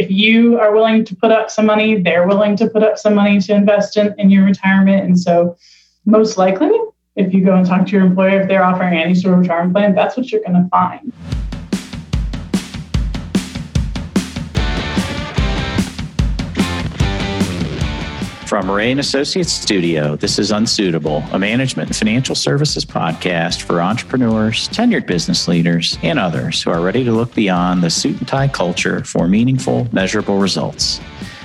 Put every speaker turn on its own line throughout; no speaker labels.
if you are willing to put up some money, they're willing to put up some money to invest in, in your retirement. And so, most likely, if you go and talk to your employer, if they're offering any sort of retirement plan, that's what you're going to find.
From Rea and Associates Studio, this is Unsuitable, a management and financial services podcast for entrepreneurs, tenured business leaders, and others who are ready to look beyond the suit and tie culture for meaningful, measurable results.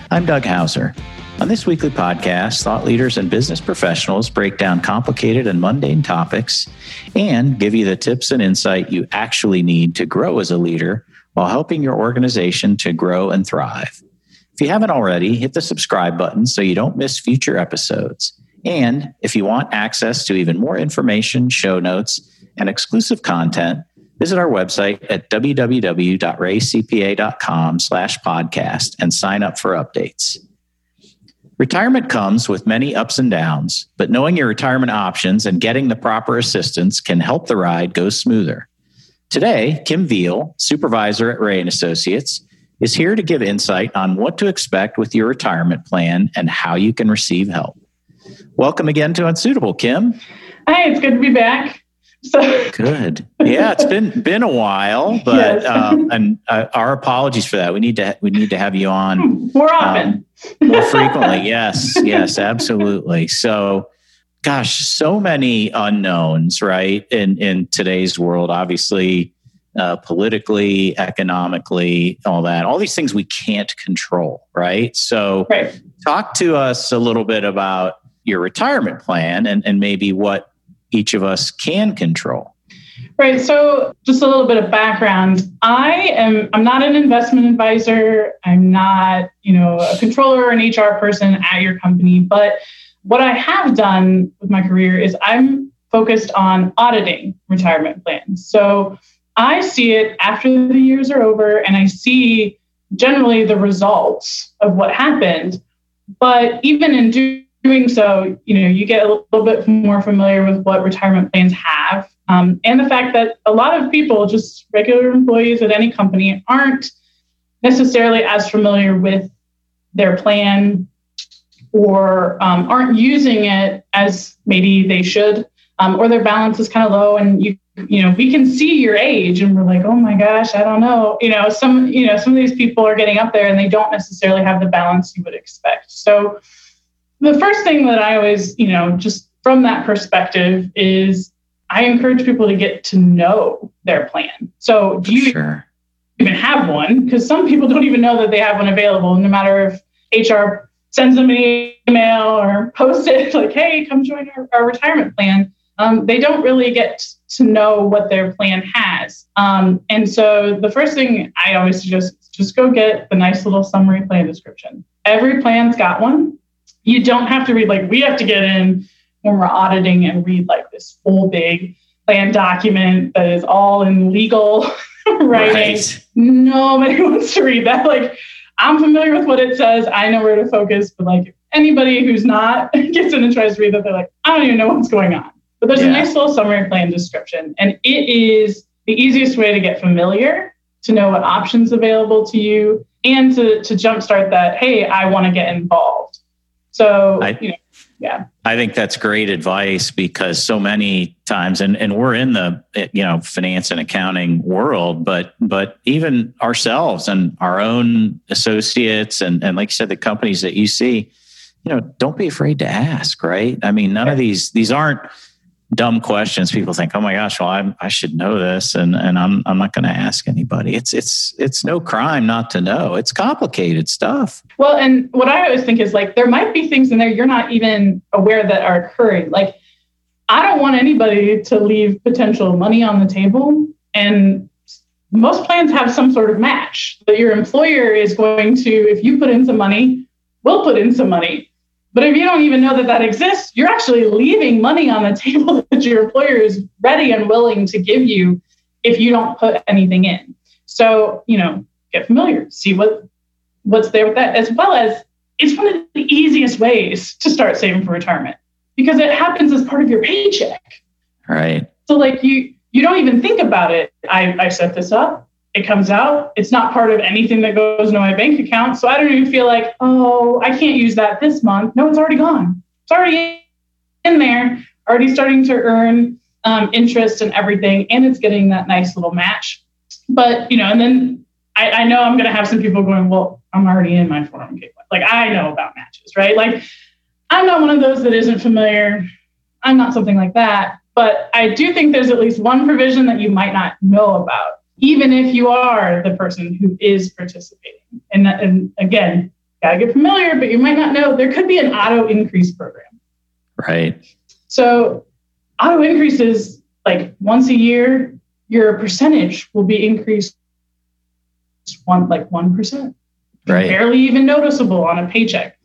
I'm Doug Hauser. On this weekly podcast, thought leaders and business professionals break down complicated and mundane topics and give you the tips and insight you actually need to grow as a leader while helping your organization to grow and thrive. If you haven't already, hit the subscribe button so you don't miss future episodes. And if you want access to even more information, show notes, and exclusive content, visit our website at www.reacpa.com slash podcast and sign up for updates. Retirement comes with many ups and downs, but knowing your retirement options and getting the proper assistance can help the ride go smoother. Today, Kim Veal, supervisor at Rea and Associates, is here to give insight on what to expect with your retirement plan and how you can receive help. Welcome again to Unsuitable, Kim.
Hi, it's good to be back.
So good. Yeah, it's been been a while, but yes. um, and uh, our apologies for that. We need to we need to have you on
more often,
um, more frequently. Yes, yes, absolutely. So, gosh, so many unknowns, right? In in today's world, obviously, uh, politically, economically, all that, all these things we can't control, right? So, right. talk to us a little bit about your retirement plan and, and maybe what each of us can control.
Right. So, just a little bit of background. I am. I'm not an investment advisor. I'm not, you know, a controller or an HR person at your company. But what I have done with my career is I'm focused on auditing retirement plans. So, I see it after the years are over and I see generally the results of what happened. But even in doing so, you know, you get a little bit more familiar with what retirement plans have. Um, and the fact that a lot of people, just regular employees at any company, aren't necessarily as familiar with their plan or um, aren't using it as maybe they should, um, or their balance is kind of low and you you know we can see your age and we're like oh my gosh i don't know. You know some you know some of these people are getting up there and they don't necessarily have the balance you would expect. So the first thing that i always you know just from that perspective is i encourage people to get to know their plan. So do you sure. even have one? Because some people don't even know that they have one available no matter if hr sends them an email or post it like hey come join our, our retirement plan um, they don't really get to know what their plan has. Um, and so the first thing I always suggest is just go get the nice little summary plan description. Every plan's got one. You don't have to read, like, we have to get in when we're auditing and read like this full big plan document that is all in legal writing. Right. Nobody wants to read that. Like, I'm familiar with what it says. I know where to focus, but like anybody who's not gets in and tries to read that, they're like, I don't even know what's going on. But there's yeah. a nice little summary plan description, and it is the easiest way to get familiar, to know what options available to you, and to to jumpstart that. Hey, I want to get involved. So I, you know, yeah.
I think that's great advice because so many times, and and we're in the you know finance and accounting world, but but even ourselves and our own associates, and and like you said, the companies that you see, you know, don't be afraid to ask. Right? I mean, none of these these aren't dumb questions. People think oh my gosh well I'm, i should know this and, and i'm, I'm not going to ask anybody. It's it's it's no crime not to know. It's complicated stuff.
Well and what i always think is like there might be things in there you're not even aware that are occurring. Like i don't want anybody to leave potential money on the table and most plans have some sort of match. That your employer is going to if you put in some money we'll put in some money but if you don't even know that that exists, you're actually leaving money on the table that your employer is ready and willing to give you if you don't put anything in. So, you know, get familiar, see what what's there with that, as well as it's one of the easiest ways to start saving for retirement because it happens as part of your paycheck.
Right.
So like you you don't even think about it. I, I set this up it comes out. It's not part of anything that goes into my bank account. So I don't even feel like, oh, I can't use that this month. No, it's already gone. It's already in there, already starting to earn um, interest and everything. And it's getting that nice little match. But, you know, and then I, I know I'm going to have some people going, well, I'm already in my 401k. Like I know about matches, right? Like I'm not one of those that isn't familiar. I'm not something like that. But I do think there's at least one provision that you might not know about even if you are the person who is participating. And, and again, gotta get familiar, but you might not know there could be an auto increase program.
Right.
So auto increases like once a year, your percentage will be increased one like one percent.
Right.
Barely even noticeable on a paycheck.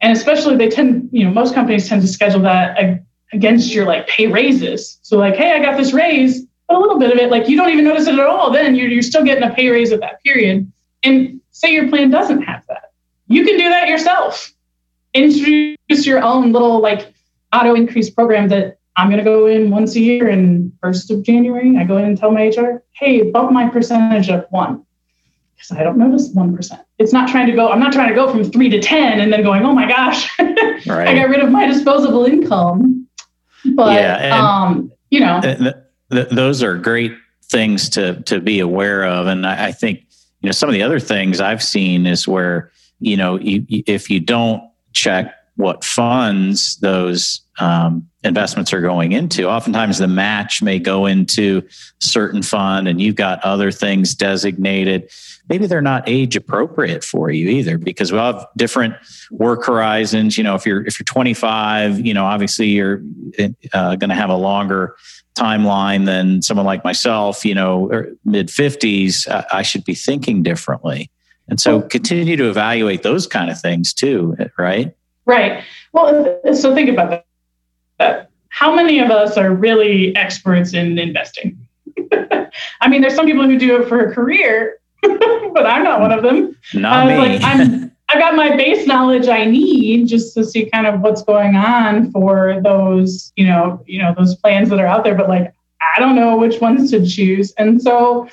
And especially they tend, you know, most companies tend to schedule that against your like pay raises. So like, hey, I got this raise a little bit of it, like you don't even notice it at all. Then you're, you're still getting a pay raise at that period. And say your plan doesn't have that. You can do that yourself. Introduce your own little like auto increase program that I'm going to go in once a year and first of January, I go in and tell my HR, hey, bump my percentage up one. Because I don't notice 1%. It's not trying to go, I'm not trying to go from three to 10 and then going, oh my gosh, right. I got rid of my disposable income. But, yeah, um, you know
th- those are great things to to be aware of, and I, I, think you know some of the other things I've seen is where you know you, if you don't check what funds those um, investments are going into. Oftentimes, the match may go into certain fund, and you've got other things designated. Maybe they're not age appropriate for you either, because we have different work horizons. You know, if you're if you're 25, you know, obviously you're uh, going to have a longer timeline than someone like myself, you know, mid 50s, I should be thinking differently. And so continue to evaluate those kind of things too, right?
Right. Well, so think about that. How many of us are really experts in investing? I mean, there's some people who do it for a career, but I'm not one of them.
Not me. Like,
I'm, I've got my base knowledge I need just to see kind of what's going on for those, you know, you know, those plans that are out there. But like, I don't know which ones to choose. And so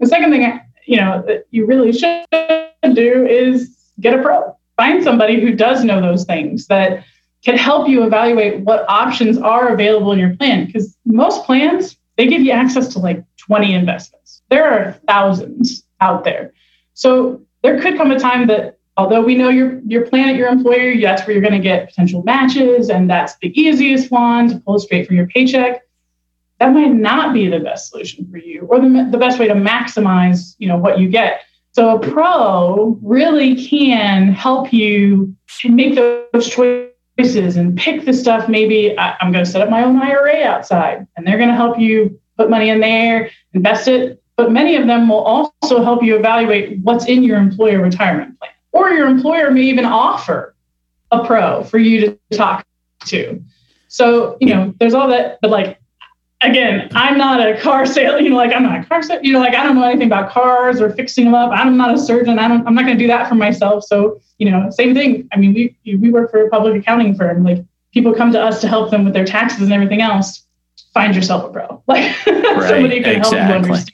the second thing, you know, that you really should do is get a pro. Find somebody who does know those things that can help you evaluate what options are available in your plan. Because most plans, they give you access to like 20 investments. There are thousands out there. So there could come a time that although we know your your plan at your employer, that's where you're going to get potential matches, and that's the easiest one to pull straight from your paycheck. That might not be the best solution for you, or the, the best way to maximize, you know, what you get. So a pro really can help you make those choices and pick the stuff. Maybe I'm going to set up my own IRA outside, and they're going to help you put money in there, invest it. But many of them will also help you evaluate what's in your employer retirement plan or your employer may even offer a pro for you to talk to. So, you know, there's all that, but like, again, I'm not a car sale, you know, like I'm not a car sale, you know, like I don't know anything about cars or fixing them up. I'm not a surgeon. I don't, I'm not going to do that for myself. So, you know, same thing. I mean, we, we work for a public accounting firm. Like people come to us to help them with their taxes and everything else. Find yourself a pro, like right, somebody can exactly. help you understand.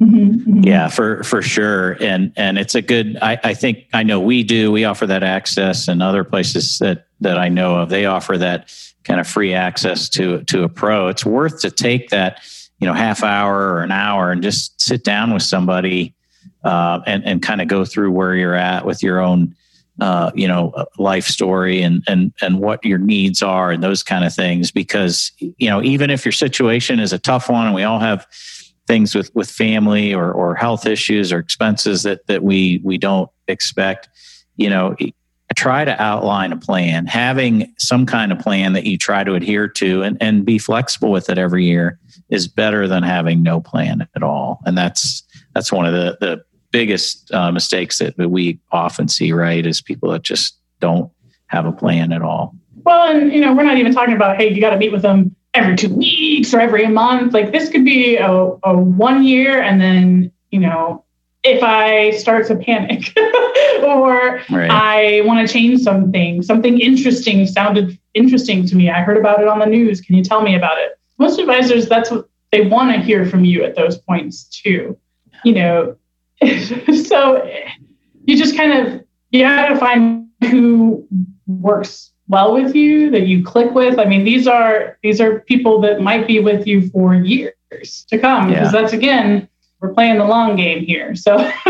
Mm-hmm, mm-hmm. Yeah, for for sure, and and it's a good. I, I think I know we do. We offer that access, and other places that that I know of, they offer that kind of free access to to a pro. It's worth to take that you know half hour or an hour and just sit down with somebody uh, and and kind of go through where you're at with your own uh, you know life story and and and what your needs are and those kind of things because you know even if your situation is a tough one and we all have things with with family or or health issues or expenses that that we we don't expect you know try to outline a plan having some kind of plan that you try to adhere to and and be flexible with it every year is better than having no plan at all and that's that's one of the the biggest uh, mistakes that, we often see right is people that just don't have a plan at all
well and you know we're not even talking about hey you got to meet with them every two weeks or every month. Like this could be a, a one year and then, you know, if I start to panic or right. I want to change something, something interesting sounded interesting to me. I heard about it on the news. Can you tell me about it? Most advisors, that's what they want to hear from you at those points too. you know, so you just kind of you got to find who works well with you that you click with. I mean, these are these are people that might be with you for years to come because yeah. that's again we're playing the long game here. So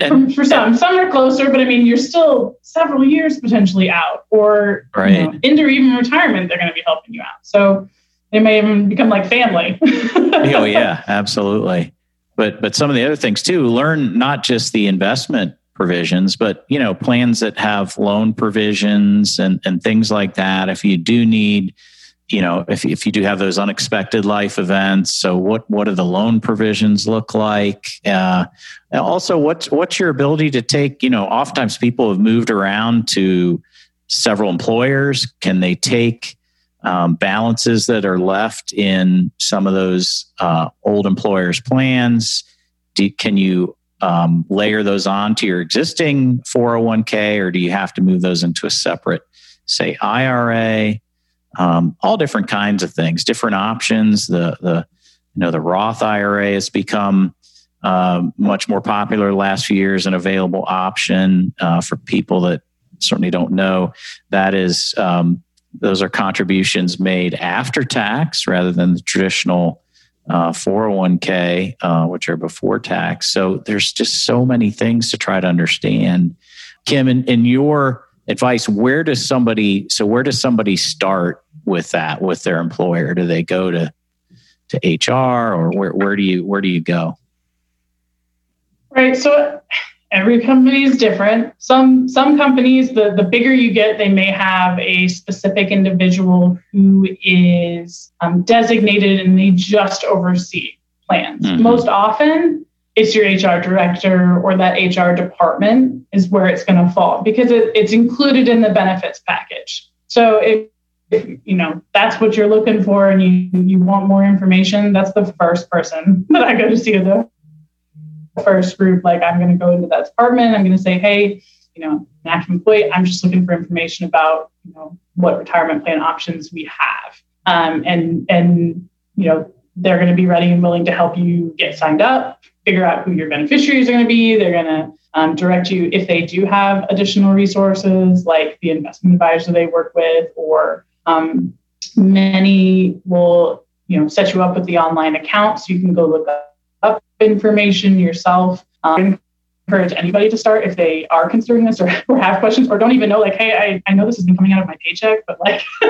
and, for, some, and, some are closer, but I mean, you're still several years potentially out or right. you know, into even retirement, they're going to be helping you out. So they may even become like family.
oh yeah, absolutely. But, but some of the other things too, learn not just the investment provisions, but you know, plans that have loan provisions and, and things like that. If you do need, you know, if, if you do have those unexpected life events, so what what do the loan provisions look like? Uh, also, what's what's your ability to take? You know, oftentimes people have moved around to several employers. Can they take um, balances that are left in some of those uh, old employers' plans? Do, can you um, layer those on to your existing 401k, or do you have to move those into a separate, say, IRA? Um, all different kinds of things, different options. The the you know the Roth IRA has become um, much more popular last few years, an available option uh, for people that certainly don't know. That is, um, those are contributions made after tax rather than the traditional uh, 401k, uh, which are before tax. So there's just so many things to try to understand. Kim, in, in your advice, where does somebody so where does somebody start with that with their employer? Do they go to to HR or where where do you where do you go?
Right. So every company is different. Some some companies, the the bigger you get, they may have a specific individual who is um, designated and they just oversee plans. Mm-hmm. Most often, it's your HR director or that HR department is where it's going to fall because it, it's included in the benefits package. So if you know that's what you're looking for and you you want more information that's the first person that i go to see the first group. Like i'm going to go into that department. I'm going to say hey you know an active employee i'm just looking for information about you know what retirement plan options we have. Um, and and you know they're going to be ready and willing to help you get signed up figure out who your beneficiaries are going to be they're going to um, direct you if they do have additional resources like the investment advisor they work with or um, many will, you know, set you up with the online account so you can go look up information yourself. Um, encourage anybody to start if they are considering this or, or have questions or don't even know, like, hey, I, I know this has been coming out of my paycheck, but like,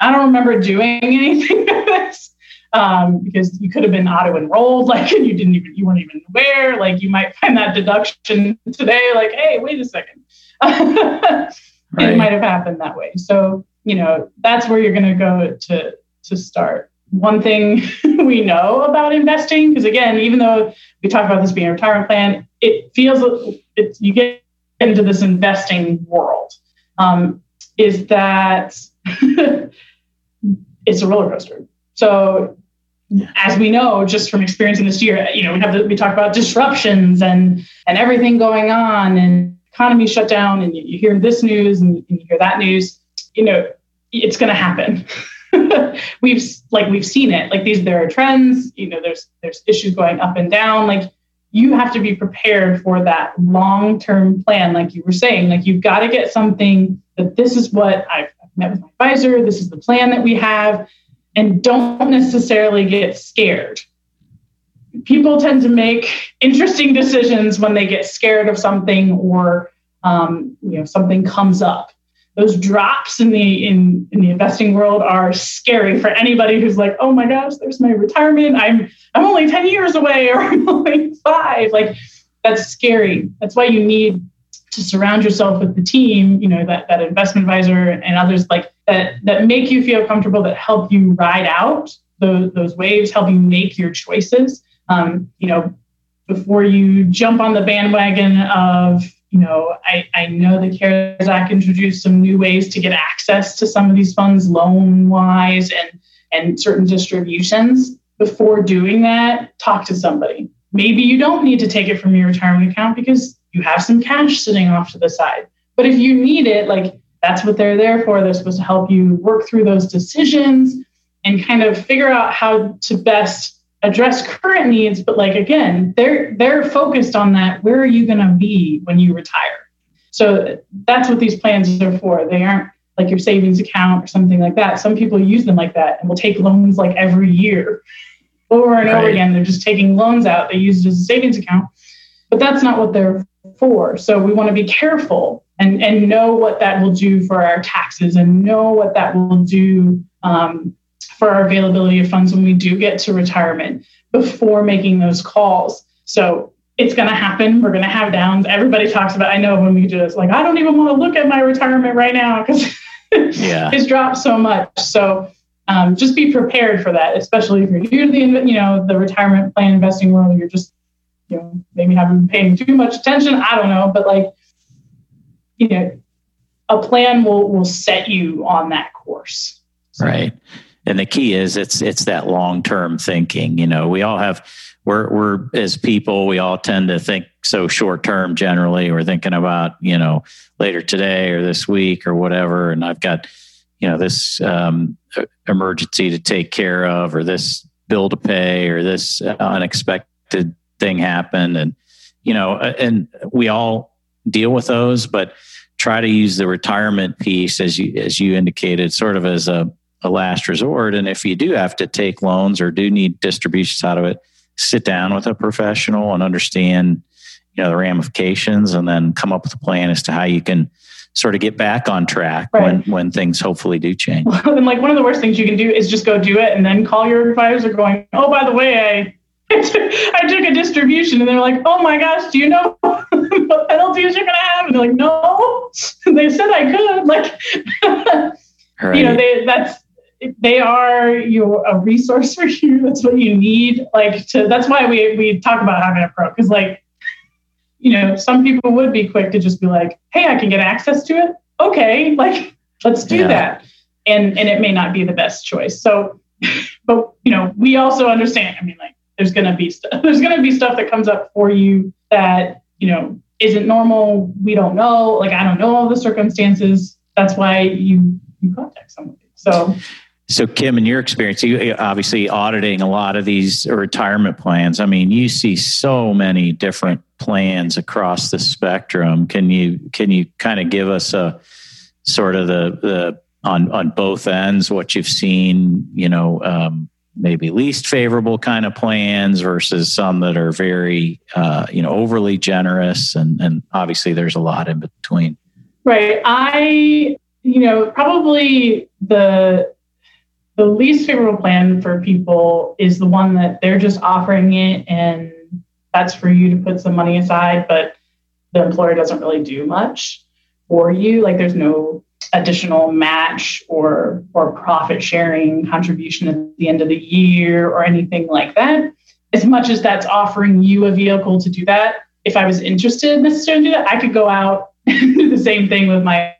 I don't remember doing anything with this. Um, because you could have been auto enrolled, like, and you didn't even, you weren't even aware. Like, you might find that deduction today, like, hey, wait a second. right. It might have happened that way. So, you know, that's where you're going to go to to start. One thing we know about investing, because again, even though we talk about this being a retirement plan, it feels it's, you get into this investing world, um, is that it's a roller coaster. So as we know just from experiencing this year, you know, we have the, we talk about disruptions and and everything going on and economy shut down and you, you hear this news and, and you hear that news. You know, it's going to happen. we've like we've seen it. Like these, there are trends. You know, there's there's issues going up and down. Like you have to be prepared for that long term plan. Like you were saying, like you've got to get something that this is what I've met with my advisor. This is the plan that we have, and don't necessarily get scared. People tend to make interesting decisions when they get scared of something or um, you know something comes up. Those drops in the in, in the investing world are scary for anybody who's like oh my gosh there's my retirement. I'm i'm only 10 years away or i'm only five. Like that's scary. That's why you need to surround yourself with the team you know that that investment advisor and others like that that make you feel comfortable that help you ride out those, those waves help you make your choices um, you know before you jump on the bandwagon of you know, I, I know the CARES Act introduced some new ways to get access to some of these funds loan wise and, and certain distributions. Before doing that, talk to somebody. Maybe you don't need to take it from your retirement account because you have some cash sitting off to the side. But if you need it, like that's what they're there for. They're supposed to help you work through those decisions and kind of figure out how to best address current needs, but like again, they're they're focused on that. Where are you going to be when you retire? So that's what these plans are for. They aren't like your savings account or something like that. Some people use them like that and will take loans like every year over and right. over again. They're just taking loans out. They use it as a savings account, but that's not what they're for. So we want to be careful and, and know what that will do for our taxes and know what that will do um, for our availability of funds when we do get to retirement before making those calls. So it's going to happen. We're going to have downs. Everybody talks about. I know when we do this, like I don't even want to look at my retirement right now because yeah. it's dropped so much. So um, just be prepared for that, especially if you're new to the you know the retirement plan investing world. You're just you know maybe haven't been paying too much attention. I don't know, but like you know, a plan will will set you on that course.
So. Right. And the key is it's it's that long term thinking. You know, we all have we're we're as people we all tend to think so short term generally. We're thinking about you know later today or this week or whatever, and I've got you know this um, emergency to take care of or this bill to pay or this unexpected thing happen and you know uh, and we all deal with those, but try to use the retirement piece as you as you indicated, sort of as a, a last resort. And if you do have to take loans or do need distributions out of it, sit down with a professional and understand, you know, the ramifications and then come up with a plan as to how you can sort of get back on track right. when when things hopefully do change.
Well, and like one of the worst things you can do is just go do it and then call your advisor going, "Oh, by the way, I I took a distribution and they're like, oh my gosh, do you know what penalties you're going to have? And they're like, no, they said I could. Like, right. you know, they, that's, they are your a resource for you. That's what you need. Like to, that's why we, we talk about having a pro. Cause like, you know, some people would be quick to just be like, Hey, I can get access to it. Okay. Like, let's do yeah. that. And, and it may not be the best choice. So, but you know, we also understand, I mean, like, there's to be stuff there's to be stuff that comes up for you that you know isn't normal. We don't know. Like i don't know all the circumstances. That's why you you contact somebody so.
So kim in your experience you obviously auditing a lot of these retirement plans. I mean you see so many different plans across the spectrum. Can you can you kind of give us a sort of the the on on both ends what you've seen you know um, maybe least favorable kind of plans versus some that are very uh, you know overly generous and and obviously there's a lot in between.
Right. I you know probably the the least favorable plan for people is the one that they're just offering it and that's for you to put some money aside but the employer doesn't really do much for you. Like there's no additional match or or profit sharing contribution at the end of the year or anything like that. As much as that's offering you a vehicle to do that if i was interested necessarily do that i could go out and do the same thing with my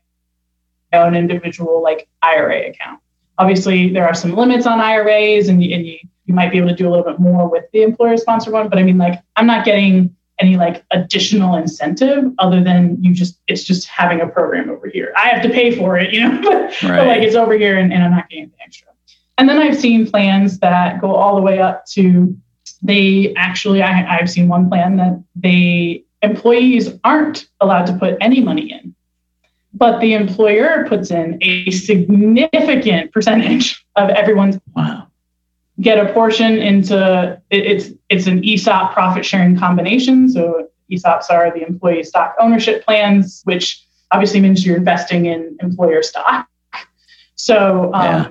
own individual like ira account. Obviously there are some limits on iras and, and you, you might be able to do a little bit more with the employer sponsored one but i mean like i'm not getting any like additional incentive other than you just it's just having a program over here. I have to pay for it, you know, but, right. but like it's over here and, and I'm not getting anything extra. And then I've seen plans that go all the way up to they actually I, I've seen one plan that they employees aren't allowed to put any money in, but the employer puts in a significant percentage of everyone's wow get a portion into it's it's an ESOP profit sharing combination. So ESOPs are the employee stock ownership plans, which obviously means you're investing in employer stock. So um, yeah.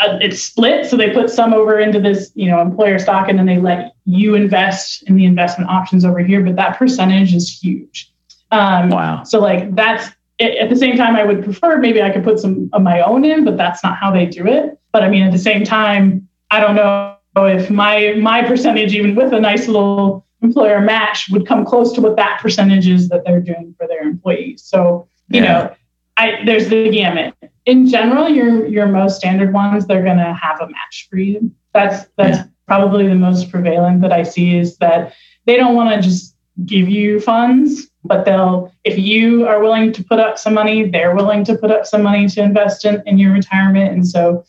Uh, it's split. So they put some over into this, you know, employer stock, and then they let you invest in the investment options over here. But that percentage is huge. Um, wow. So like that's at the same time, I would prefer maybe I could put some of my own in, but that's not how they do it. But I mean, at the same time, I don't know if my my percentage, even with a nice little employer match, would come close to what that percentage is that they're doing for their employees. So you yeah. know, I there's the gamut. In general, your your most standard ones, they're going to have a match for you. That's that's yeah. probably the most prevalent that I see is that they don't want to just give you funds, but they'll if you are willing to put up some money, they're willing to put up some money to invest in, in your retirement. And so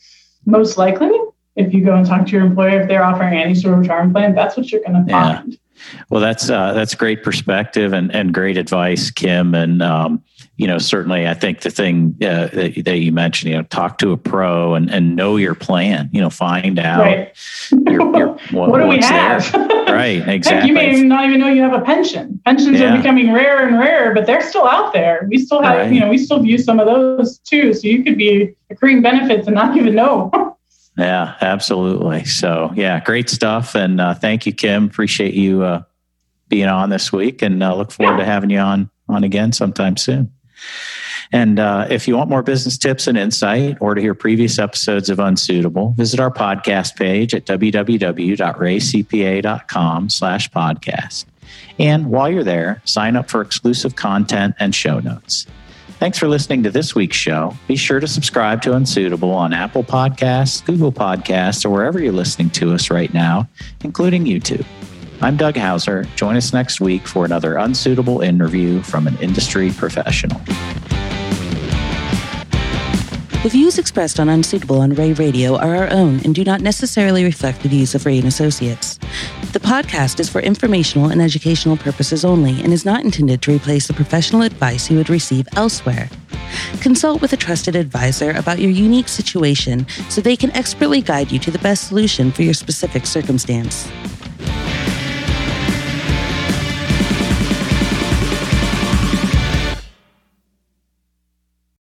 most likely if you go and talk to your employer if they're offering any sort of retirement plan, that's what you're going to find.
Yeah. Well, that's uh, that's great perspective and, and great advice, Kim. And um, you know, certainly, I think the thing uh, that, that, you mentioned, you know, talk to a pro and, and know your plan. You know, find out
right. your, your, what, what, do we have?
right, exactly.
you may not even know you have a pension. Pensions yeah. are becoming rarer and rarer, but they're still out there. We still have, right. you know, we still view some of those too. So you could be accruing benefits and not even know.
Yeah, absolutely. So, yeah, great stuff. And uh, thank you, Kim. Appreciate you uh, being on this week, and uh, look forward yeah. to having you on on again sometime soon. And uh, if you want more business tips and insight, or to hear previous episodes of Unsuitable, visit our podcast page at www.reacpa.com/podcast. And while you're there, sign up for exclusive content and show notes. Thanks for listening to this week's show. Be sure to subscribe to Unsuitable on Apple Podcasts, Google Podcasts, or wherever you're listening to us right now, including YouTube. I'm Doug Hauser. Join us next week for another unsuitable interview from an industry professional.
The views expressed on Unsuitable on Rea Radio are our own and do not necessarily reflect the views of Rea and Associates. The podcast is for informational and educational purposes only and is not intended to replace the professional advice you would receive elsewhere. Consult with a trusted advisor about your unique situation so they can expertly guide you to the best solution for your specific circumstance.